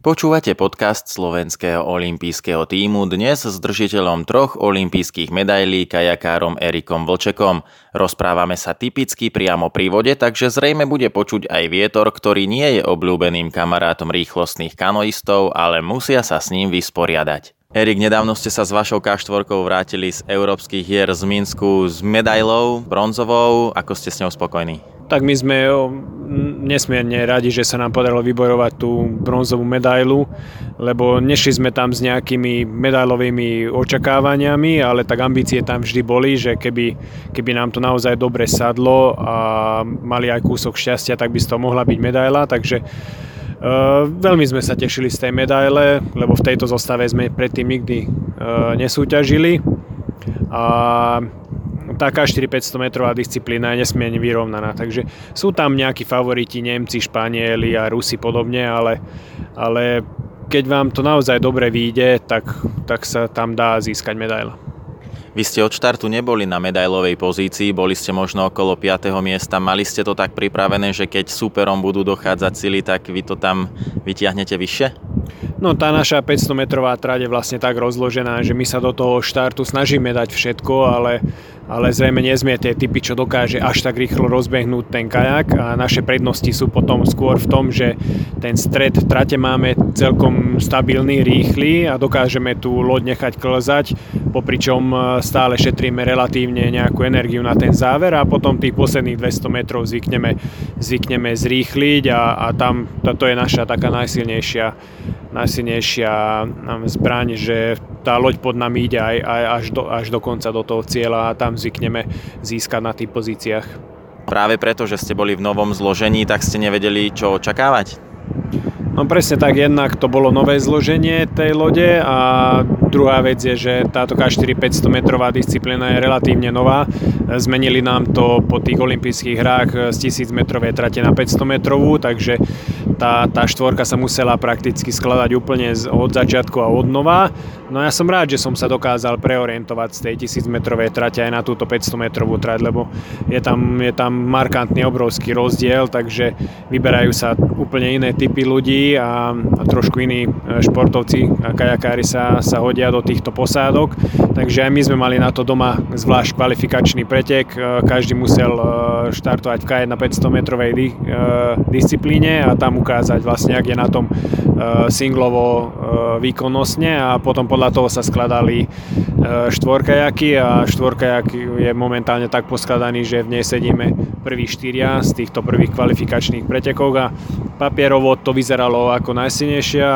Počúvate podcast slovenského olympijského týmu dnes s držiteľom troch olympijských medailí kajakárom Erikom Vlčekom. Rozprávame sa typicky priamo pri vode, takže zrejme bude počuť aj vietor, ktorý nie je obľúbeným kamarátom rýchlostných kanoistov, ale musia sa s ním vysporiadať. Erik, nedávno ste sa s vašou K4 vrátili z európskych hier z Minsku s medailou bronzovou. Ako ste s ňou spokojní? tak my sme nesmierne radi, že sa nám podarilo vybojovať tú bronzovú medailu, lebo nešli sme tam s nejakými medailovými očakávaniami, ale tak ambície tam vždy boli, že keby, keby nám to naozaj dobre sadlo a mali aj kúsok šťastia, tak by z toho mohla byť medaila, takže veľmi sme sa tešili z tej medaile, lebo v tejto zostave sme predtým nikdy uh, nesúťažili. A taká 4-500 metrová disciplína je nesmierne vyrovnaná. Takže sú tam nejakí favoriti, Nemci, Španieli a Rusi podobne, ale, ale keď vám to naozaj dobre vyjde, tak, tak sa tam dá získať medaila. Vy ste od štartu neboli na medailovej pozícii, boli ste možno okolo 5. miesta. Mali ste to tak pripravené, že keď súperom budú dochádzať sily, tak vy to tam vytiahnete vyššie? No tá naša 500 metrová trať je vlastne tak rozložená, že my sa do toho štartu snažíme dať všetko, ale ale zrejme nie sme tie typy, čo dokáže až tak rýchlo rozbehnúť ten kajak a naše prednosti sú potom skôr v tom, že ten stred trate máme celkom stabilný, rýchly a dokážeme tú loď nechať klzať, popričom e, stále šetríme relatívne nejakú energiu na ten záver a potom tých posledných 200 metrov zvykneme, zvykneme zrýchliť a, a tam to je naša taká najsilnejšia najsilnejšia zbraň, že tá loď pod nami ide aj, aj až, do, až do konca do toho cieľa a tam zvykneme získať na tých pozíciách. Práve preto, že ste boli v novom zložení, tak ste nevedeli, čo očakávať? No presne tak, jednak to bolo nové zloženie tej lode a druhá vec je, že táto K4 500 metrová disciplína je relatívne nová. Zmenili nám to po tých olympijských hrách z 1000 metrovej trate na 500 metrovú, takže tá, tá štvorka sa musela prakticky skladať úplne od začiatku a od nova. No ja som rád, že som sa dokázal preorientovať z tej 1000 metrovej trate aj na túto 500 metrovú trať, lebo je tam, je tam markantný obrovský rozdiel, takže vyberajú sa úplne iné typy ľudí a, a trošku iní e, športovci a kajakári sa, sa hodia do týchto posádok. Takže aj my sme mali na to doma zvlášť kvalifikačný pretek. E, každý musel e, štartovať v K1 na 500 metrovej disciplíne a tam ukázať vlastne, ak je na tom e, singlovo výkonnostne a potom podľa toho sa skladali štvorkajaky a štvorkajak je momentálne tak poskladaný, že v nej sedíme prvý štyria z týchto prvých kvalifikačných pretekov a papierovo to vyzeralo ako najsilnejšia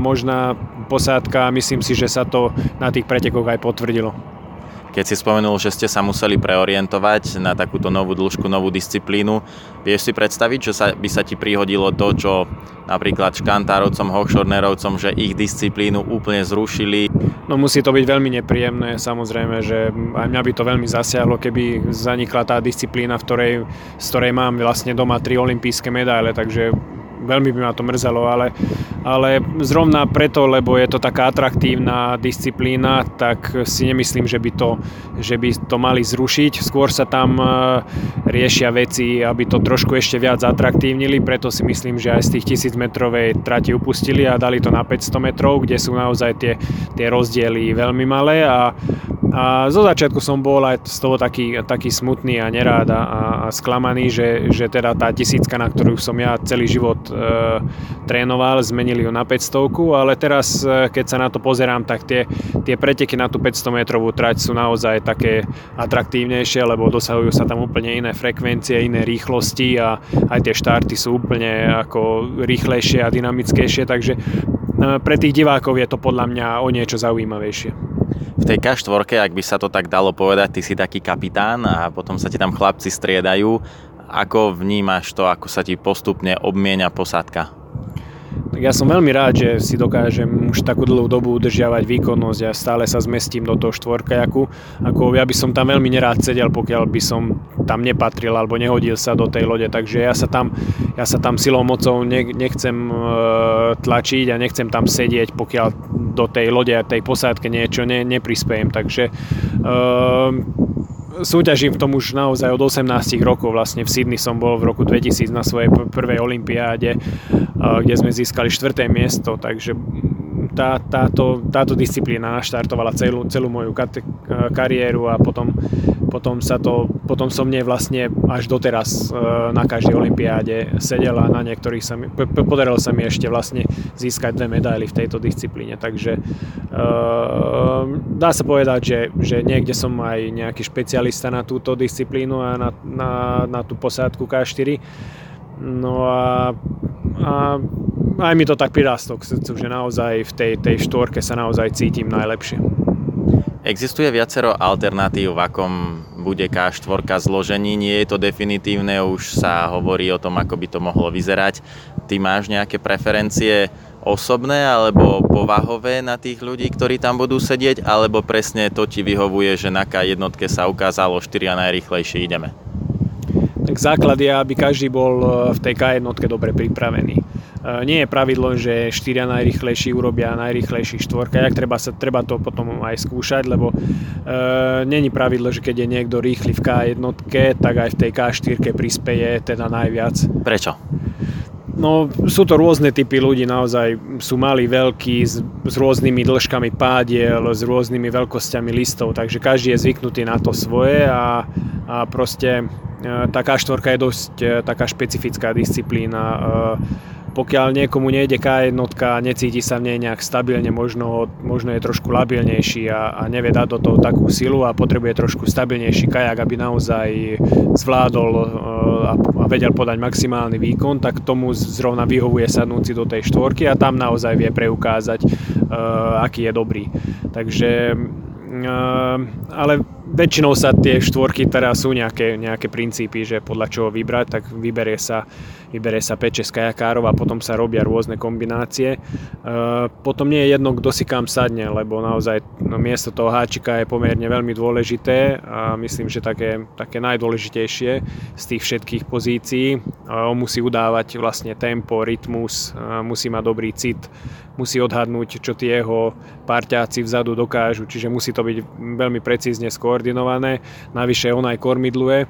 možná posádka a myslím si, že sa to na tých pretekoch aj potvrdilo. Keď si spomenul, že ste sa museli preorientovať na takúto novú dĺžku, novú disciplínu, vieš si predstaviť, že sa, by sa ti prihodilo to, čo napríklad škantárovcom, hochschornerovcom, že ich disciplínu úplne zrušili? No musí to byť veľmi nepríjemné, samozrejme, že aj mňa by to veľmi zasiahlo, keby zanikla tá disciplína, v ktorej, z ktorej mám vlastne doma tri olympijské medaile, takže veľmi by ma to mrzelo, ale, ale zrovna preto, lebo je to taká atraktívna disciplína, tak si nemyslím, že by to, že by to mali zrušiť. Skôr sa tam e, riešia veci, aby to trošku ešte viac atraktívnili, preto si myslím, že aj z tých 1000 metrovej trati upustili a dali to na 500 metrov, kde sú naozaj tie, tie rozdiely veľmi malé a a zo začiatku som bol aj z toho taký, taký smutný a nerád a, a sklamaný, že, že teda tá tisícka, na ktorú som ja celý život e, trénoval, zmenili ju na 500, ale teraz, e, keď sa na to pozerám, tak tie, tie preteky na tú 500 metrovú trať sú naozaj také atraktívnejšie, lebo dosahujú sa tam úplne iné frekvencie, iné rýchlosti a aj tie štarty sú úplne ako rýchlejšie a dynamickejšie, takže pre tých divákov je to podľa mňa o niečo zaujímavejšie v tej K4, ak by sa to tak dalo povedať, ty si taký kapitán a potom sa ti tam chlapci striedajú. Ako vnímaš to, ako sa ti postupne obmienia posádka? Tak ja som veľmi rád, že si dokážem už takú dlhú dobu udržiavať výkonnosť a stále sa zmestím do toho štvorkajaku. Ako ja by som tam veľmi nerád sedel, pokiaľ by som tam nepatril alebo nehodil sa do tej lode. Takže ja sa tam, ja sa tam silou mocou nechcem e, tlačiť a nechcem tam sedieť, pokiaľ do tej lode a tej posádke niečo ne, neprispejem. Takže e, súťažím v tom už naozaj od 18 rokov. Vlastne v Sydney som bol v roku 2000 na svojej prvej olympiáde, kde sme získali štvrté miesto, takže tá, táto, táto disciplína naštartovala celú, celú moju kariéru a potom, potom, sa to, potom som nie vlastne až doteraz e, na každej olympiáde sedel a na niektorých sa mi, podarilo sa mi ešte vlastne získať dve medaily v tejto disciplíne, takže e, dá sa povedať, že, že niekde som aj nejaký špecialista na túto disciplínu a na, na, na tú posádku K4 no a, a aj mi to tak prirastlo k srdcu, že naozaj v tej, tej štvorke sa naozaj cítim najlepšie. Existuje viacero alternatív, v akom bude K4 zložení, nie je to definitívne, už sa hovorí o tom, ako by to mohlo vyzerať. Ty máš nejaké preferencie osobné alebo povahové na tých ľudí, ktorí tam budú sedieť, alebo presne to ti vyhovuje, že na K jednotke sa ukázalo 4 a najrychlejšie ideme? Tak základ je, aby každý bol v tej K jednotke dobre pripravený Eh, nie je pravidlo, že štyria najrychlejší urobia najrychlejší štvorka, jak treba, sa, treba to potom aj skúšať, lebo e, není pravidlo, že keď je niekto rýchly v K1, tak aj v tej K4 prispieje teda najviac. Prečo? No, sú to rôzne typy ľudí, naozaj sú malí, veľkí, s, s rôznymi dĺžkami pádiel, s rôznymi veľkosťami listov, takže každý je zvyknutý na to svoje a, a proste e, taká štvorka je dosť e, taká špecifická disciplína. E, pokiaľ niekomu nejde K1, necíti sa v nej nejak stabilne, možno, možno je trošku labilnejší a, a nevie dať do toho takú silu a potrebuje trošku stabilnejší kajak, aby naozaj zvládol e, a, a vedel podať maximálny výkon, tak tomu zrovna vyhovuje sadnúci do tej štvorky a tam naozaj vie preukázať, uh, aký je dobrý. Takže uh, ale väčšinou sa tie štvorky teraz sú nejaké, nejaké princípy, že podľa čoho vybrať, tak vyberie sa vyberie sa 5-6 kajakárov a potom sa robia rôzne kombinácie. E, potom nie je jedno, kto si kam sadne, lebo naozaj no, miesto toho háčika je pomerne veľmi dôležité a myslím, že také, také najdôležitejšie z tých všetkých pozícií. On musí udávať vlastne tempo, rytmus, musí mať dobrý cit, musí odhadnúť, čo tie jeho parťáci vzadu dokážu, čiže musí to byť veľmi precízne skoordinované. Navyše on aj kormidluje,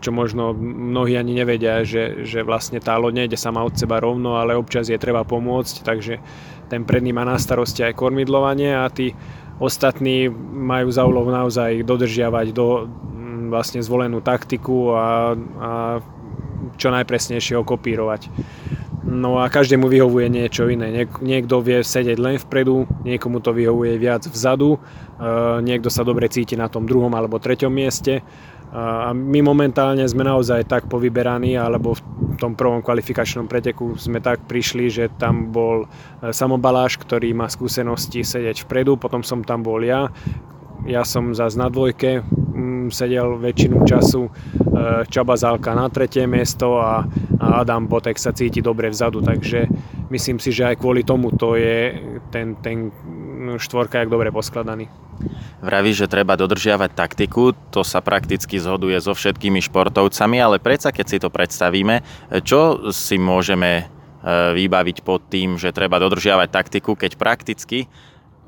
čo možno mnohí ani nevedia, že, že vlastne tá loď nejde sama od seba rovno, ale občas je treba pomôcť, takže ten predný má na starosti aj kormidlovanie a tí ostatní majú za úlohu naozaj dodržiavať do mm, vlastne zvolenú taktiku a, a čo najpresnejšie ho kopírovať. No a každému vyhovuje niečo iné. Niek- niekto vie sedieť len vpredu, niekomu to vyhovuje viac vzadu, eh, niekto sa dobre cíti na tom druhom alebo treťom mieste a my momentálne sme naozaj tak povyberaní, alebo v tom prvom kvalifikačnom preteku sme tak prišli, že tam bol e, samobaláš, ktorý má skúsenosti sedieť vpredu, potom som tam bol ja, ja som zase na dvojke mm, sedel väčšinu času, e, Čaba Zálka na tretie miesto a, Adam Botek sa cíti dobre vzadu, takže myslím si, že aj kvôli tomu to je ten, ten štvorka jak dobre poskladaný. Vraví, že treba dodržiavať taktiku, to sa prakticky zhoduje so všetkými športovcami, ale predsa keď si to predstavíme, čo si môžeme e, vybaviť pod tým, že treba dodržiavať taktiku, keď prakticky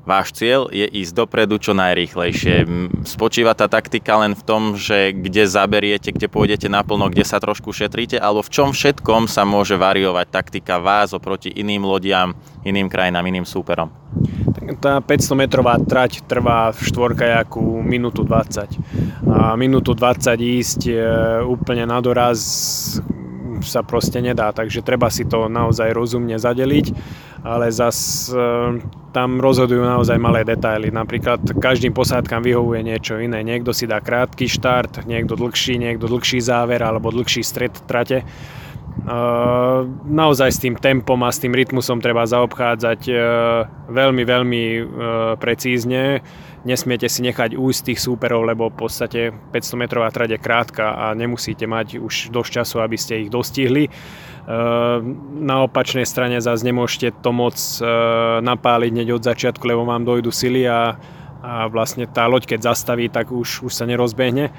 váš cieľ je ísť dopredu čo najrýchlejšie. Spočíva tá taktika len v tom, že kde zaberiete, kde pôjdete naplno, kde sa trošku šetríte, alebo v čom všetkom sa môže variovať taktika vás oproti iným lodiam, iným krajinám, iným súperom? Tá 500 metrová trať trvá v štvorkajaku minútu 20. A minútu 20 ísť úplne na doraz sa proste nedá, takže treba si to naozaj rozumne zadeliť, ale zas e, tam rozhodujú naozaj malé detaily. Napríklad každým posádkam vyhovuje niečo iné. Niekto si dá krátky štart, niekto dlhší, niekto dlhší záver alebo dlhší stred trate Uh, naozaj s tým tempom a s tým rytmusom treba zaobchádzať uh, veľmi, veľmi uh, precízne. Nesmiete si nechať újsť tých súperov, lebo v podstate 500 metrová trať je krátka a nemusíte mať už dosť času, aby ste ich dostihli. Na opačnej strane zase nemôžete to moc napáliť hneď od začiatku, lebo vám dojdu sily a, a vlastne tá loď keď zastaví, tak už, už sa nerozbehne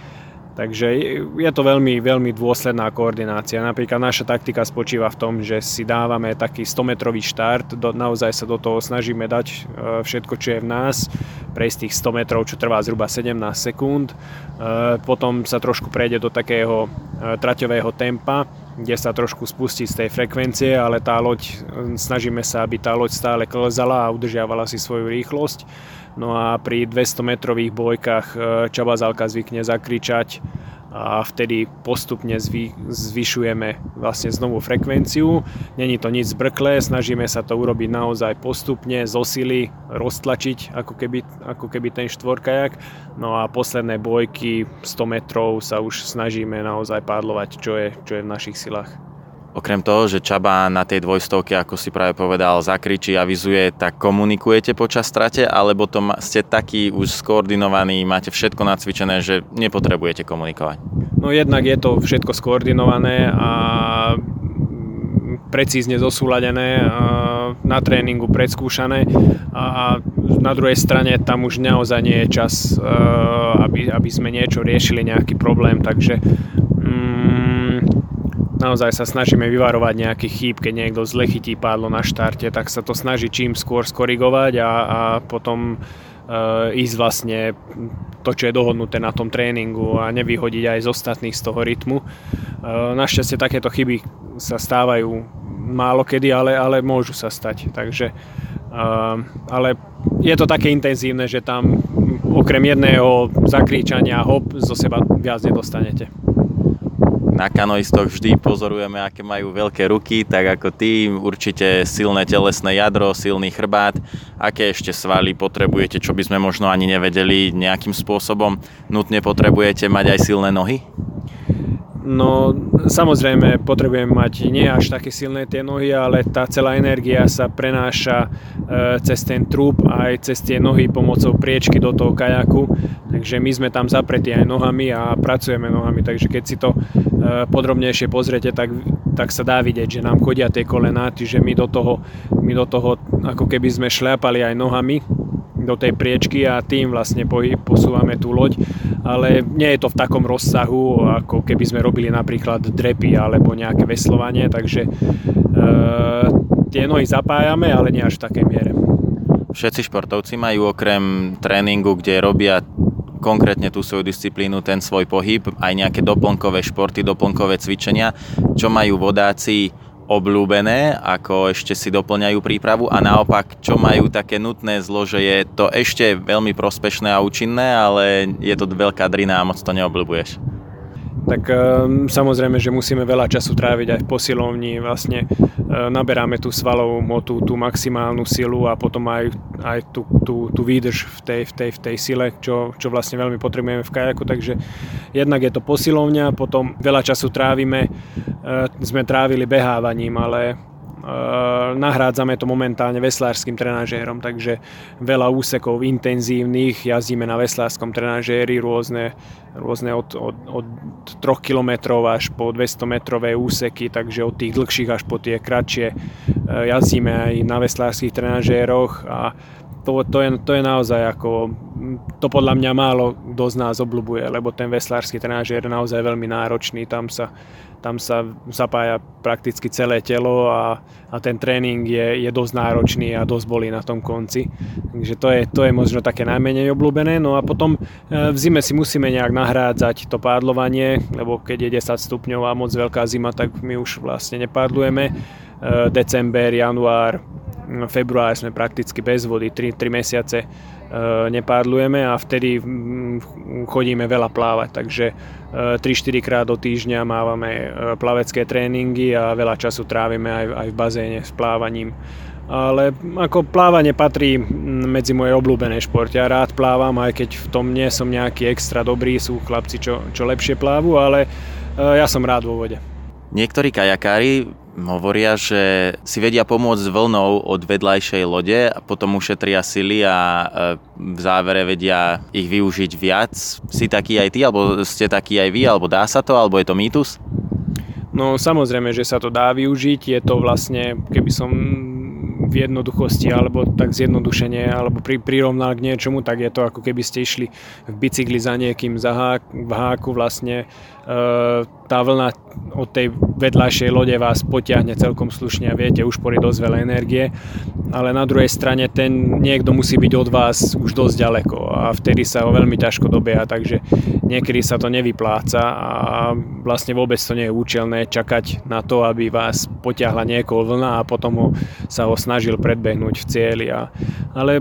Takže je to veľmi, veľmi dôsledná koordinácia. Napríklad naša taktika spočíva v tom, že si dávame taký 100-metrový štart, do, naozaj sa do toho snažíme dať e, všetko, čo je v nás, prejsť tých 100 metrov, čo trvá zhruba 17 sekúnd. E, potom sa trošku prejde do takého e, traťového tempa, kde sa trošku spustí z tej frekvencie, ale tá loď, snažíme sa, aby tá loď stále klzala a udržiavala si svoju rýchlosť No a pri 200 metrových bojkách e, Čaba Zalka zvykne zakričať a vtedy postupne zvy, zvyšujeme vlastne znovu frekvenciu. Není to nič zbrklé, snažíme sa to urobiť naozaj postupne, zo sily, roztlačiť ako keby, ako keby ten štvorkajak. No a posledné bojky 100 metrov sa už snažíme naozaj pádlovať, čo je, čo je v našich silách. Okrem toho, že Čaba na tej dvojstovke, ako si práve povedal, zakričí, avizuje, tak komunikujete počas strate, alebo to ste taký už skoordinovaní, máte všetko nacvičené, že nepotrebujete komunikovať? No jednak je to všetko skoordinované a precízne zosúladené, na tréningu predskúšané a na druhej strane tam už naozaj nie je čas, aby, aby sme niečo riešili, nejaký problém, takže naozaj sa snažíme vyvarovať nejaký chýb, keď niekto zle chytí pádlo na štarte, tak sa to snaží čím skôr skorigovať a, a potom e, ísť vlastne to, čo je dohodnuté na tom tréningu a nevyhodiť aj z ostatných z toho rytmu. E, našťastie takéto chyby sa stávajú málo kedy, ale, ale môžu sa stať. Takže, e, ale je to také intenzívne, že tam okrem jedného zakríčania hop zo seba viac nedostanete na kanoistoch vždy pozorujeme, aké majú veľké ruky, tak ako ty, určite silné telesné jadro, silný chrbát, aké ešte svaly potrebujete, čo by sme možno ani nevedeli nejakým spôsobom. Nutne potrebujete mať aj silné nohy? No samozrejme potrebujeme mať nie až také silné tie nohy, ale tá celá energia sa prenáša e, cez ten trúb aj cez tie nohy pomocou priečky do toho kajaku. Takže my sme tam zapretí aj nohami a pracujeme nohami. Takže keď si to podrobnejšie pozriete, tak, tak sa dá vidieť, že nám chodia tie kolená, čiže my do toho, my do toho ako keby sme šľapali aj nohami do tej priečky a tým vlastne posúvame tú loď, ale nie je to v takom rozsahu, ako keby sme robili napríklad drepy alebo nejaké veslovanie, takže e, tie nohy zapájame, ale nie až v takej miere. Všetci športovci majú okrem tréningu, kde robia konkrétne tú svoju disciplínu, ten svoj pohyb, aj nejaké doplnkové športy, doplnkové cvičenia, čo majú vodáci obľúbené, ako ešte si doplňajú prípravu a naopak, čo majú také nutné zlo, že je to ešte veľmi prospešné a účinné, ale je to veľká drina a moc to neobľúbuješ tak ehm, samozrejme, že musíme veľa času tráviť aj v posilovni, vlastne ehm, naberáme tú svalovú motu, tú maximálnu silu a potom aj, aj tú, tú, tú výdrž v tej, v, tej, v tej sile, čo, čo vlastne veľmi potrebujeme v kajaku, takže jednak je to posilovňa, potom veľa času trávime, ehm, sme trávili behávaním, ale nahrádzame to momentálne veslárským trenažérom, takže veľa úsekov intenzívnych, jazdíme na veslárskom trenažéri rôzne rôzne od, od, od 3 km až po 200 metrové úseky, takže od tých dlhších až po tie kratšie e, jazdíme aj na veslárských trenažéroch a to, to, je, to je naozaj ako, to podľa mňa málo kto z nás obľúbuje, lebo ten veslársky trenažér je naozaj veľmi náročný, tam sa tam sa zapája prakticky celé telo a, a ten tréning je, je dosť náročný a dosť bolí na tom konci. Takže to je, to je možno také najmenej obľúbené. No a potom e, v zime si musíme nejak nahrádzať to pádlovanie, lebo keď je 10 stupňov a moc veľká zima, tak my už vlastne nepádlujeme. E, december, január, február sme prakticky bez vody, 3, 3 mesiace E, nepádlujeme a vtedy chodíme veľa plávať, takže 3-4 e, krát do týždňa mávame e, plavecké tréningy a veľa času trávime aj, aj v bazéne s plávaním. Ale ako plávanie patrí medzi moje obľúbené športy. Ja rád plávam, aj keď v tom nie som nejaký extra dobrý, sú chlapci, čo, čo lepšie plávu, ale ja som rád vo vode. Niektorí kajakári hovoria, že si vedia pomôcť vlnou od vedľajšej lode a potom ušetria sily a e, v závere vedia ich využiť viac. Si taký aj ty, alebo ste taký aj vy, alebo dá sa to, alebo je to mýtus? No samozrejme, že sa to dá využiť. Je to vlastne, keby som v jednoduchosti alebo tak zjednodušenie alebo pri, prirovnal k niečomu, tak je to ako keby ste išli v bicykli za niekým za hák, v háku vlastne tá vlna od tej vedľajšej lode vás potiahne celkom slušne a viete ušporiť dosť veľa energie, ale na druhej strane ten niekto musí byť od vás už dosť ďaleko a vtedy sa ho veľmi ťažko dobieha, takže niekedy sa to nevypláca a vlastne vôbec to nie je účelné čakať na to, aby vás potiahla niekoho vlna a potom ho, sa ho snažil predbehnúť v cieli. A, ale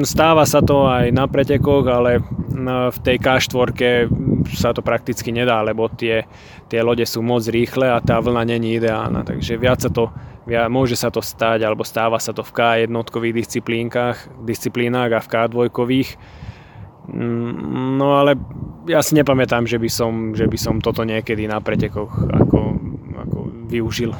stáva sa to aj na pretekoch, ale v tej K4 sa to prakticky nedá, lebo tie, tie lode sú moc rýchle a tá vlna není ideálna. Takže viac sa to, môže sa to stať, alebo stáva sa to v K jednotkových disciplínkach, disciplínach a v K2. Mm, no ale ja si nepamätám, že by som, že by som toto niekedy na pretekoch ako, ako využil.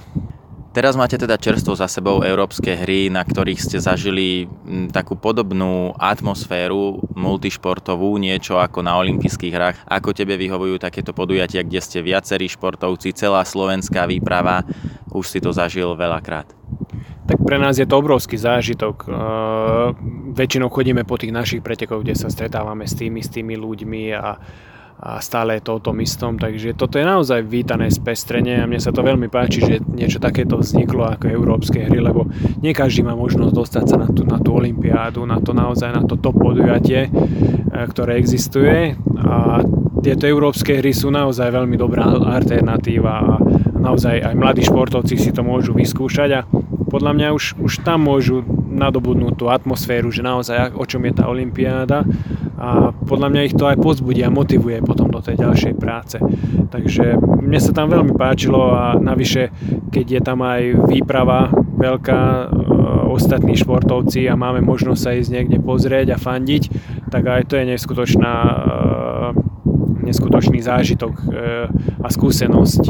Teraz máte teda čerstvo za sebou európske hry, na ktorých ste zažili takú podobnú atmosféru multišportovú, niečo ako na olympijských hrách. Ako tebe vyhovujú takéto podujatia, kde ste viacerí športovci, celá slovenská výprava, už si to zažil veľakrát. Tak pre nás je to obrovský zážitok. Väčšinou chodíme po tých našich pretekoch, kde sa stretávame s tými, s tými ľuďmi a a stále je to o tom istom, takže toto je naozaj vítané spestrenie a mne sa to veľmi páči, že niečo takéto vzniklo ako európske hry, lebo nie každý má možnosť dostať sa na tú, na tú olympiádu, na to naozaj na to top podujatie, e, ktoré existuje. A tieto európske hry sú naozaj veľmi dobrá alternatíva a naozaj aj mladí športovci si to môžu vyskúšať a podľa mňa už, už tam môžu nadobudnúť tú atmosféru, že naozaj o čom je tá olympiáda a podľa mňa ich to aj pozbudí a motivuje potom do tej ďalšej práce. Takže mne sa tam veľmi páčilo a navyše, keď je tam aj výprava veľká, e, ostatní športovci a máme možnosť sa ísť niekde pozrieť a fandiť, tak aj to je neskutočná e, neskutočný zážitok e, a skúsenosť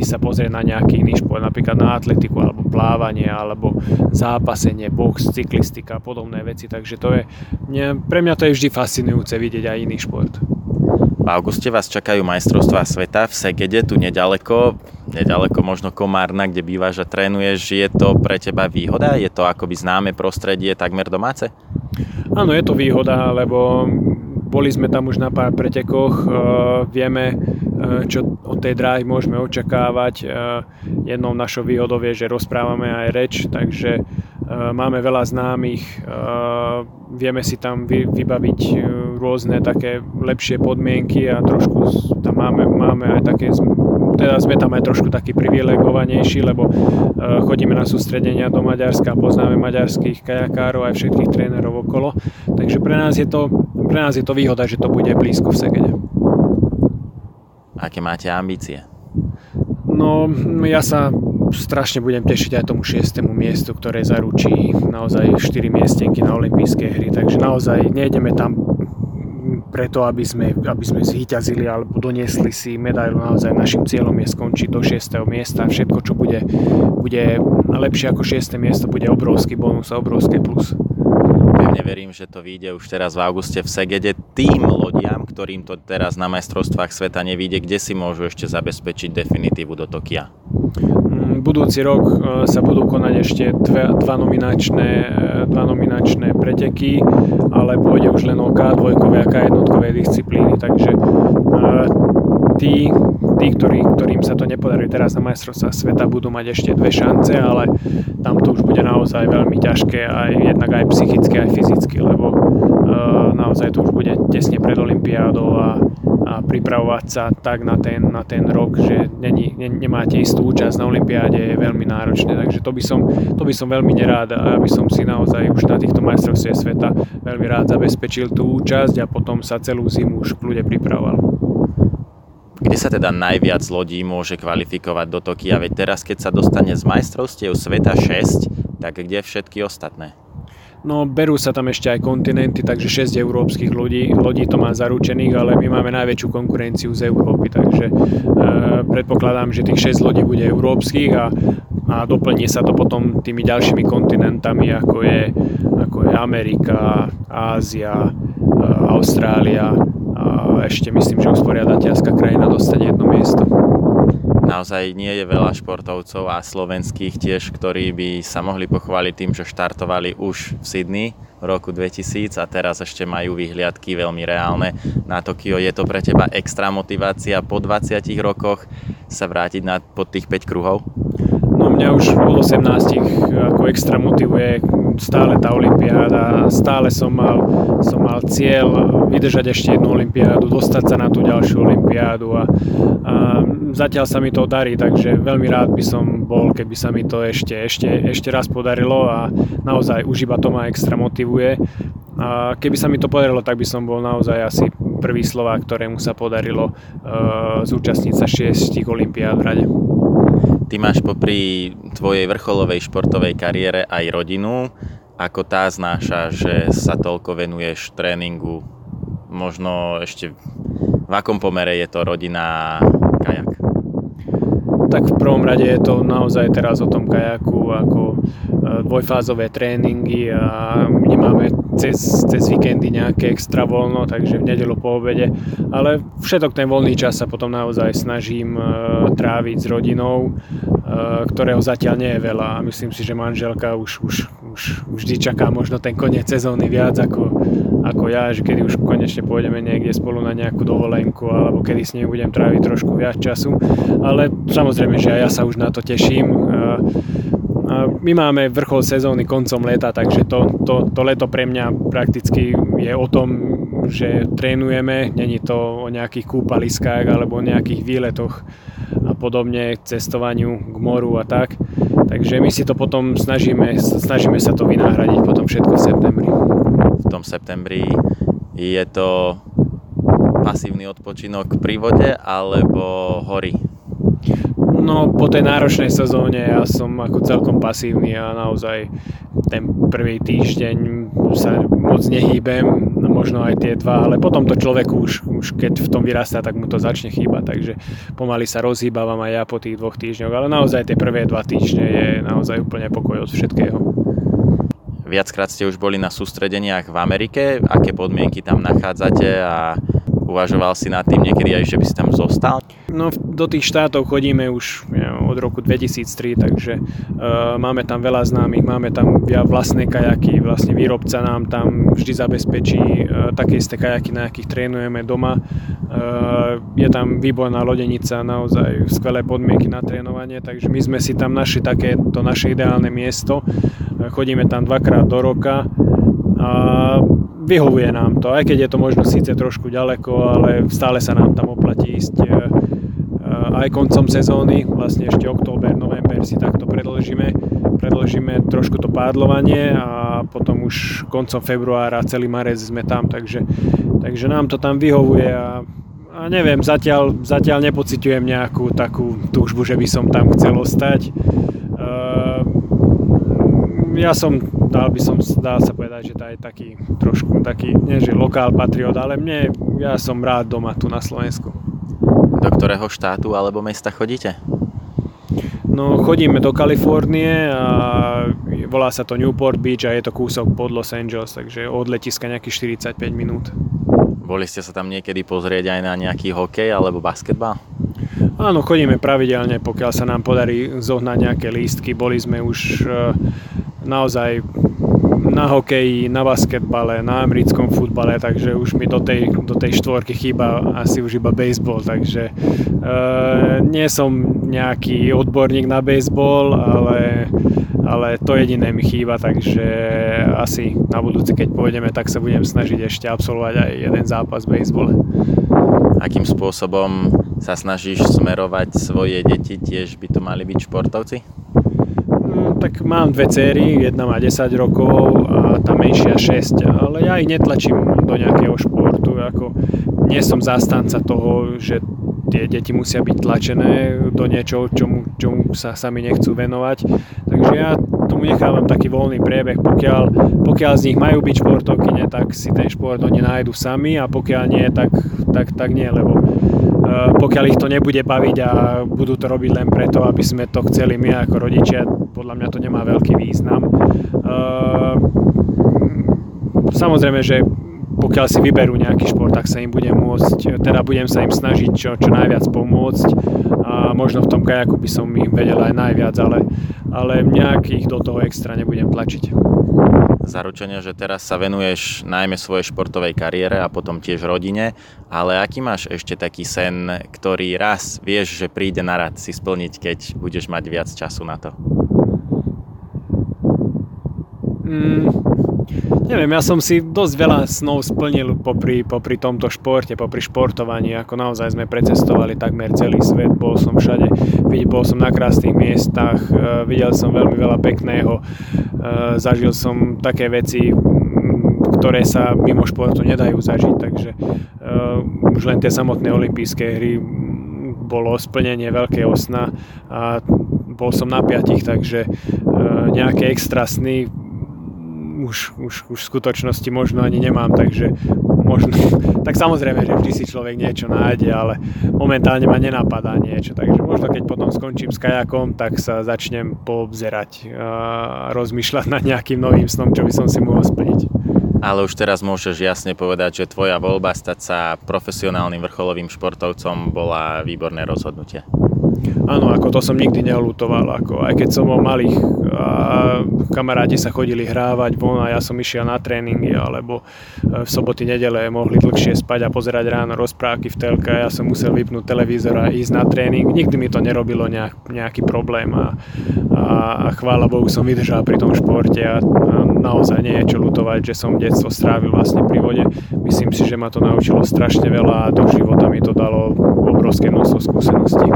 ísť sa pozrieť na nejaký iný šport, napríklad na atletiku alebo plávanie alebo zápasenie, box, cyklistika a podobné veci. Takže to je, pre mňa to je vždy fascinujúce vidieť aj iný šport. V auguste vás čakajú majstrovstvá sveta v Segede, tu nedaleko, nedaleko možno Komárna, kde bývaš a trénuješ. Je to pre teba výhoda? Je to akoby známe prostredie takmer domáce? Áno, je to výhoda, lebo boli sme tam už na pár pretekoch, e, vieme, e, čo od tej dráhy môžeme očakávať. E, jednou našou výhodou je, že rozprávame aj reč, takže máme veľa známych, vieme si tam vybaviť rôzne také lepšie podmienky a trošku tam máme, máme aj také teda sme tam aj trošku takí privilegovanejší, lebo chodíme na sústredenia do Maďarska, poznáme maďarských kajakárov aj všetkých trénerov okolo. Takže pre nás je to pre nás je to výhoda, že to bude blízko v Segede. Aké máte ambície? No, ja sa strašne budem tešiť aj tomu 6. miestu, ktoré zaručí naozaj 4 miestenky na olympijské hry, takže naozaj nejdeme tam preto, aby sme, aby sme zvíťazili alebo doniesli si medailu. Naozaj našim cieľom je skončiť do 6. miesta. Všetko, čo bude, bude lepšie ako 6. miesto, bude obrovský bonus a obrovské plus pevne verím, že to vyjde už teraz v auguste v Segede. Tým lodiam, ktorým to teraz na majstrovstvách sveta nevíde, kde si môžu ešte zabezpečiť definitívu do Tokia? Mm, budúci rok e, sa budú konať ešte dve, dva, nominačné, e, dva nominačné preteky, ale pôjde už len o K2 a K1 disciplíny, takže e, tí, tí ktorí, ktorým sa to nepodarí teraz na majstrovstvách sveta, budú mať ešte dve šance, ale tam to už bude naozaj veľmi ťažké, aj, jednak aj psychicky, aj fyzicky, lebo naozaj to už bude tesne pred Olympiádou a, a pripravovať sa tak na ten, na ten rok, že není, ne, nemáte istú účasť na Olympiáde je veľmi náročné, takže to by som, to by som veľmi nerád, aby som si naozaj už na týchto majstrovstvách sveta veľmi rád zabezpečil tú účasť a potom sa celú zimu už v kľude pripravoval. Kde sa teda najviac lodí môže kvalifikovať do Tokia? Veď teraz, keď sa dostane z majstrovstiev sveta 6, tak kde všetky ostatné? No, berú sa tam ešte aj kontinenty, takže 6 európskych lodí, lodí to má zaručených, ale my máme najväčšiu konkurenciu z Európy, takže e, predpokladám, že tých 6 lodí bude európskych a, a doplní sa to potom tými ďalšími kontinentami, ako je, ako je Amerika, Ázia, e, Austrália, a ešte myslím, že usporiadateľská krajina dostane jedno miesto. Na naozaj nie je veľa športovcov a slovenských tiež, ktorí by sa mohli pochváliť tým, že štartovali už v Sydney v roku 2000 a teraz ešte majú vyhliadky veľmi reálne na Tokio. Je to pre teba extra motivácia po 20 rokoch sa vrátiť na, pod tých 5 kruhov? No mňa už od 18 ako extra motivuje stále tá olimpiáda, stále som mal, som mal cieľ vydržať ešte jednu olimpiádu, dostať sa na tú ďalšiu olimpiádu a, a zatiaľ sa mi to darí, takže veľmi rád by som bol, keby sa mi to ešte, ešte, ešte raz podarilo a naozaj už iba to ma extra motivuje. A keby sa mi to podarilo, tak by som bol naozaj asi prvý Slovák, ktorému sa podarilo uh, zúčastniť sa šiestich olimpiád v rade. Ty máš popri tvojej vrcholovej športovej kariére aj rodinu. Ako tá znáša, že sa toľko venuješ tréningu? Možno ešte v akom pomere je to rodina kajak? Tak v prvom rade je to naozaj teraz o tom kajaku ako e, dvojfázové tréningy a nemáme cez, cez víkendy nejaké extra voľno, takže v nedelu po obede. Ale všetok ten voľný čas sa potom naozaj snažím e, tráviť s rodinou, e, ktorého zatiaľ nie je veľa. A myslím si, že manželka už, už, už vždy čaká možno ten koniec sezóny viac ako, ako ja, že kedy už konečne pôjdeme niekde spolu na nejakú dovolenku alebo kedy s ním budem tráviť trošku viac času. Ale samozrejme, že aj ja sa už na to teším e, my máme vrchol sezóny koncom leta, takže to, to, to leto pre mňa prakticky je o tom, že trénujeme, není to o nejakých kúpaliskách alebo nejakých výletoch a podobne, k cestovaniu k moru a tak. Takže my si to potom snažíme, snažíme sa to vynáhradiť potom všetko v septembri. V tom septembri je to pasívny odpočinok pri vode alebo hory? No po tej náročnej sezóne ja som ako celkom pasívny a naozaj ten prvý týždeň sa moc nehýbem, no možno aj tie dva, ale potom to človeku už, už keď v tom vyrastá, tak mu to začne chýbať, takže pomaly sa rozhýbavam aj ja po tých dvoch týždňoch, ale naozaj tie prvé dva týždne je naozaj úplne pokoj od všetkého. Viackrát ste už boli na sústredeniach v Amerike, aké podmienky tam nachádzate a Uvažoval si nad tým niekedy aj, že by si tam zostal? No do tých štátov chodíme už ja, od roku 2003, takže uh, máme tam veľa známych, máme tam vlastné kajaky, vlastne výrobca nám tam vždy zabezpečí uh, také isté kajaky, na akých trénujeme doma. Uh, je tam výborná lodenica, naozaj skvelé podmienky na trénovanie, takže my sme si tam našli také to naše ideálne miesto. Uh, chodíme tam dvakrát do roka a vyhovuje nám to, aj keď je to možno síce trošku ďaleko, ale stále sa nám tam oplatí ísť e, e, aj koncom sezóny, vlastne ešte október, november si takto predlžíme, predlžíme trošku to pádlovanie a potom už koncom februára celý marec sme tam, takže, takže nám to tam vyhovuje a, a neviem, zatiaľ, zatiaľ nepociťujem nejakú takú túžbu, že by som tam chcel ostať. Ja som dal by som, dá sa povedať, že to je taký trošku taký, nie že lokál patriot, ale mne, ja som rád doma tu na Slovensku. Do ktorého štátu alebo mesta chodíte? No chodíme do Kalifornie a volá sa to Newport Beach a je to kúsok pod Los Angeles, takže od letiska nejakých 45 minút. Boli ste sa tam niekedy pozrieť aj na nejaký hokej alebo basketbal? Áno, chodíme pravidelne, pokiaľ sa nám podarí zohnať nejaké lístky. Boli sme už uh, naozaj na hokeji, na basketbale, na americkom futbale, takže už mi do tej, do tej štvorky chýba asi už iba baseball, takže e, nie som nejaký odborník na baseball, ale, ale to jediné mi chýba, takže asi na budúci, keď pôjdeme, tak sa budem snažiť ešte absolvovať aj jeden zápas v baseball. Akým spôsobom sa snažíš smerovať svoje deti, tiež by to mali byť športovci? Tak mám dve cery, jedna má 10 rokov a tá menšia 6, ale ja ich netlačím do nejakého športu, ako nie som zastanca toho, že tie deti musia byť tlačené do niečoho, čomu, čomu sa sami nechcú venovať. Takže ja tomu nechávam taký voľný priebeh. Pokiaľ, pokiaľ z nich majú byť športovkyne, tak si ten šport oni nájdu sami a pokiaľ nie, tak, tak, tak nie, lebo uh, pokiaľ ich to nebude baviť a budú to robiť len preto, aby sme to chceli my ako rodičia, podľa mňa to nemá veľký význam. Uh, samozrejme, že pokiaľ si vyberú nejaký šport, tak sa im budem môcť, teda budem sa im snažiť čo, čo najviac pomôcť a možno v tom kajaku by som ich vedel aj najviac, ale, ale nejakých do toho extra nebudem tlačiť. Zaručenia, že teraz sa venuješ najmä svojej športovej kariére a potom tiež rodine, ale aký máš ešte taký sen, ktorý raz vieš, že príde na rad si splniť, keď budeš mať viac času na to? Mm, neviem, ja som si dosť veľa snov splnil popri, popri tomto športe, popri športovaní, ako naozaj sme precestovali takmer celý svet, bol som všade, bol som na krásnych miestach, e, videl som veľmi veľa pekného, e, zažil som také veci, ktoré sa mimo športu nedajú zažiť, takže uh, už len tie samotné olympijské hry bolo splnenie veľkého sna a bol som na piatich, takže nejaké extra sny už, už, už v skutočnosti možno ani nemám, takže možno, tak samozrejme, že vždy si človek niečo nájde, ale momentálne ma nenapadá niečo, takže možno keď potom skončím s kajakom, tak sa začnem poobzerať a rozmýšľať nad nejakým novým snom, čo by som si mohol splniť. Ale už teraz môžeš jasne povedať, že tvoja voľba stať sa profesionálnym vrcholovým športovcom bola výborné rozhodnutie. Áno, ako to som nikdy neolutoval, ako aj keď som bol malých a kamaráti sa chodili hrávať von a ja som išiel na tréningy alebo e, v soboty, nedele mohli dlhšie spať a pozerať ráno rozprávky v telke a ja som musel vypnúť televízor a ísť na tréning. Nikdy mi to nerobilo nejak, nejaký problém a, a, a chvála Bohu som vydržal pri tom športe a, a naozaj nie je čo lutovať, že som detstvo strávil vlastne pri vode. Myslím si, že ma to naučilo strašne veľa a do života mi to dalo obrovské množstvo skúseností.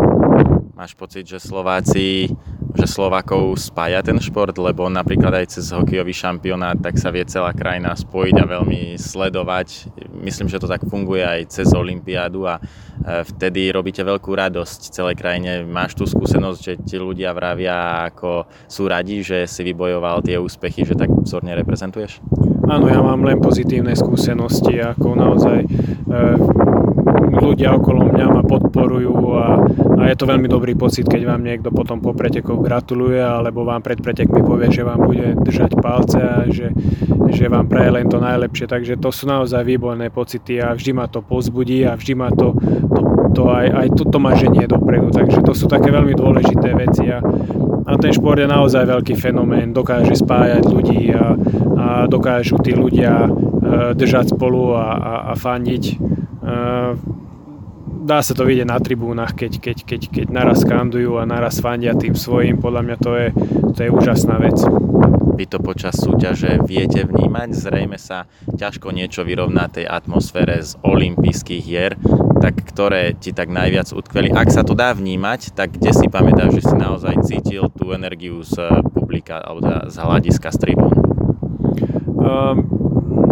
Máš pocit, že Slováci, že Slovákov spája ten šport, lebo napríklad aj cez hokejový šampionát tak sa vie celá krajina spojiť a veľmi sledovať. Myslím, že to tak funguje aj cez Olympiádu a e, vtedy robíte veľkú radosť celej krajine. Máš tú skúsenosť, že ti ľudia vravia, ako sú radi, že si vybojoval tie úspechy, že tak vzorne reprezentuješ? Áno, ja mám len pozitívne skúsenosti, ako naozaj e, ľudia okolo mňa ma podporujú a, a je to veľmi dobrý pocit, keď vám niekto potom po pretekoch gratuluje alebo vám pred pretekmi povie, že vám bude držať palce a že, že vám praje len to najlepšie. Takže to sú naozaj výborné pocity a vždy ma to pozbudí a vždy ma to, to, to aj, aj to, to ma ženie dopredu. Takže to sú také veľmi dôležité veci a, a ten šport je naozaj veľký fenomén, dokáže spájať ľudí a, a dokážu tí ľudia e, držať spolu a, a, a fandiť. E, dá sa to vidieť na tribúnach, keď, keď, keď, keď naraz skandujú a naraz fandia tým svojim, podľa mňa to je, to je úžasná vec. Vy to počas súťaže viete vnímať, zrejme sa ťažko niečo vyrovná tej atmosfére z olympijských hier, tak ktoré ti tak najviac utkveli. Ak sa to dá vnímať, tak kde si pamätáš, že si naozaj cítil tú energiu z publika alebo teda z hľadiska z tribún? Um,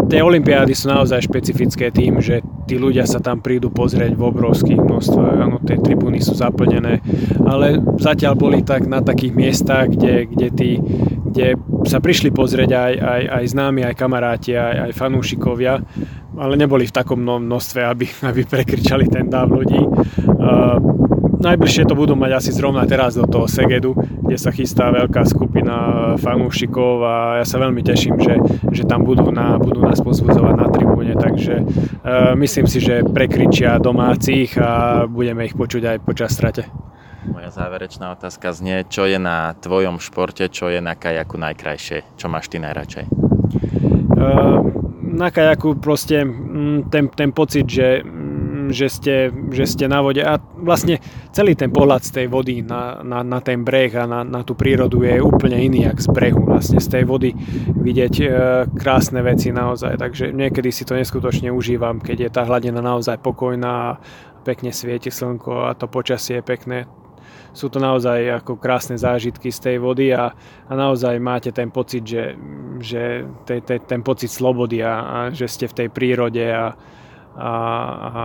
tie olympiády sú naozaj špecifické tým, že tí ľudia sa tam prídu pozrieť v obrovských množstvách, áno, tie tribúny sú zaplnené, ale zatiaľ boli tak na takých miestach, kde, kde, tí, kde sa prišli pozrieť aj, aj, aj známi, aj kamaráti, aj, aj fanúšikovia, ale neboli v takom množstve, aby, aby prekričali ten dáv ľudí. Uh, Najbližšie to budú mať asi zrovna teraz do toho Segedu, kde sa chystá veľká skupina fanúšikov a ja sa veľmi teším, že, že tam budú, na, budú nás pozbudzovať na tribúne, takže uh, myslím si, že prekričia domácich a budeme ich počuť aj počas strate. Moja záverečná otázka znie, čo je na tvojom športe, čo je na kajaku najkrajšie, čo máš ty najradšej? Uh, na kajaku proste mm, ten, ten pocit, že že ste, že ste na vode. A vlastne celý ten pohľad z tej vody na, na, na ten breh a na, na tú prírodu je úplne iný jak z brehu. Vlastne z tej vody vidieť e, krásne veci naozaj, takže niekedy si to neskutočne užívam, keď je tá hladina naozaj pokojná, pekne svieti slnko a to počasie je pekné, sú to naozaj ako krásne zážitky z tej vody a, a naozaj máte ten pocit, že, že te, te, ten pocit slobody a, a že ste v tej prírode a, a, a,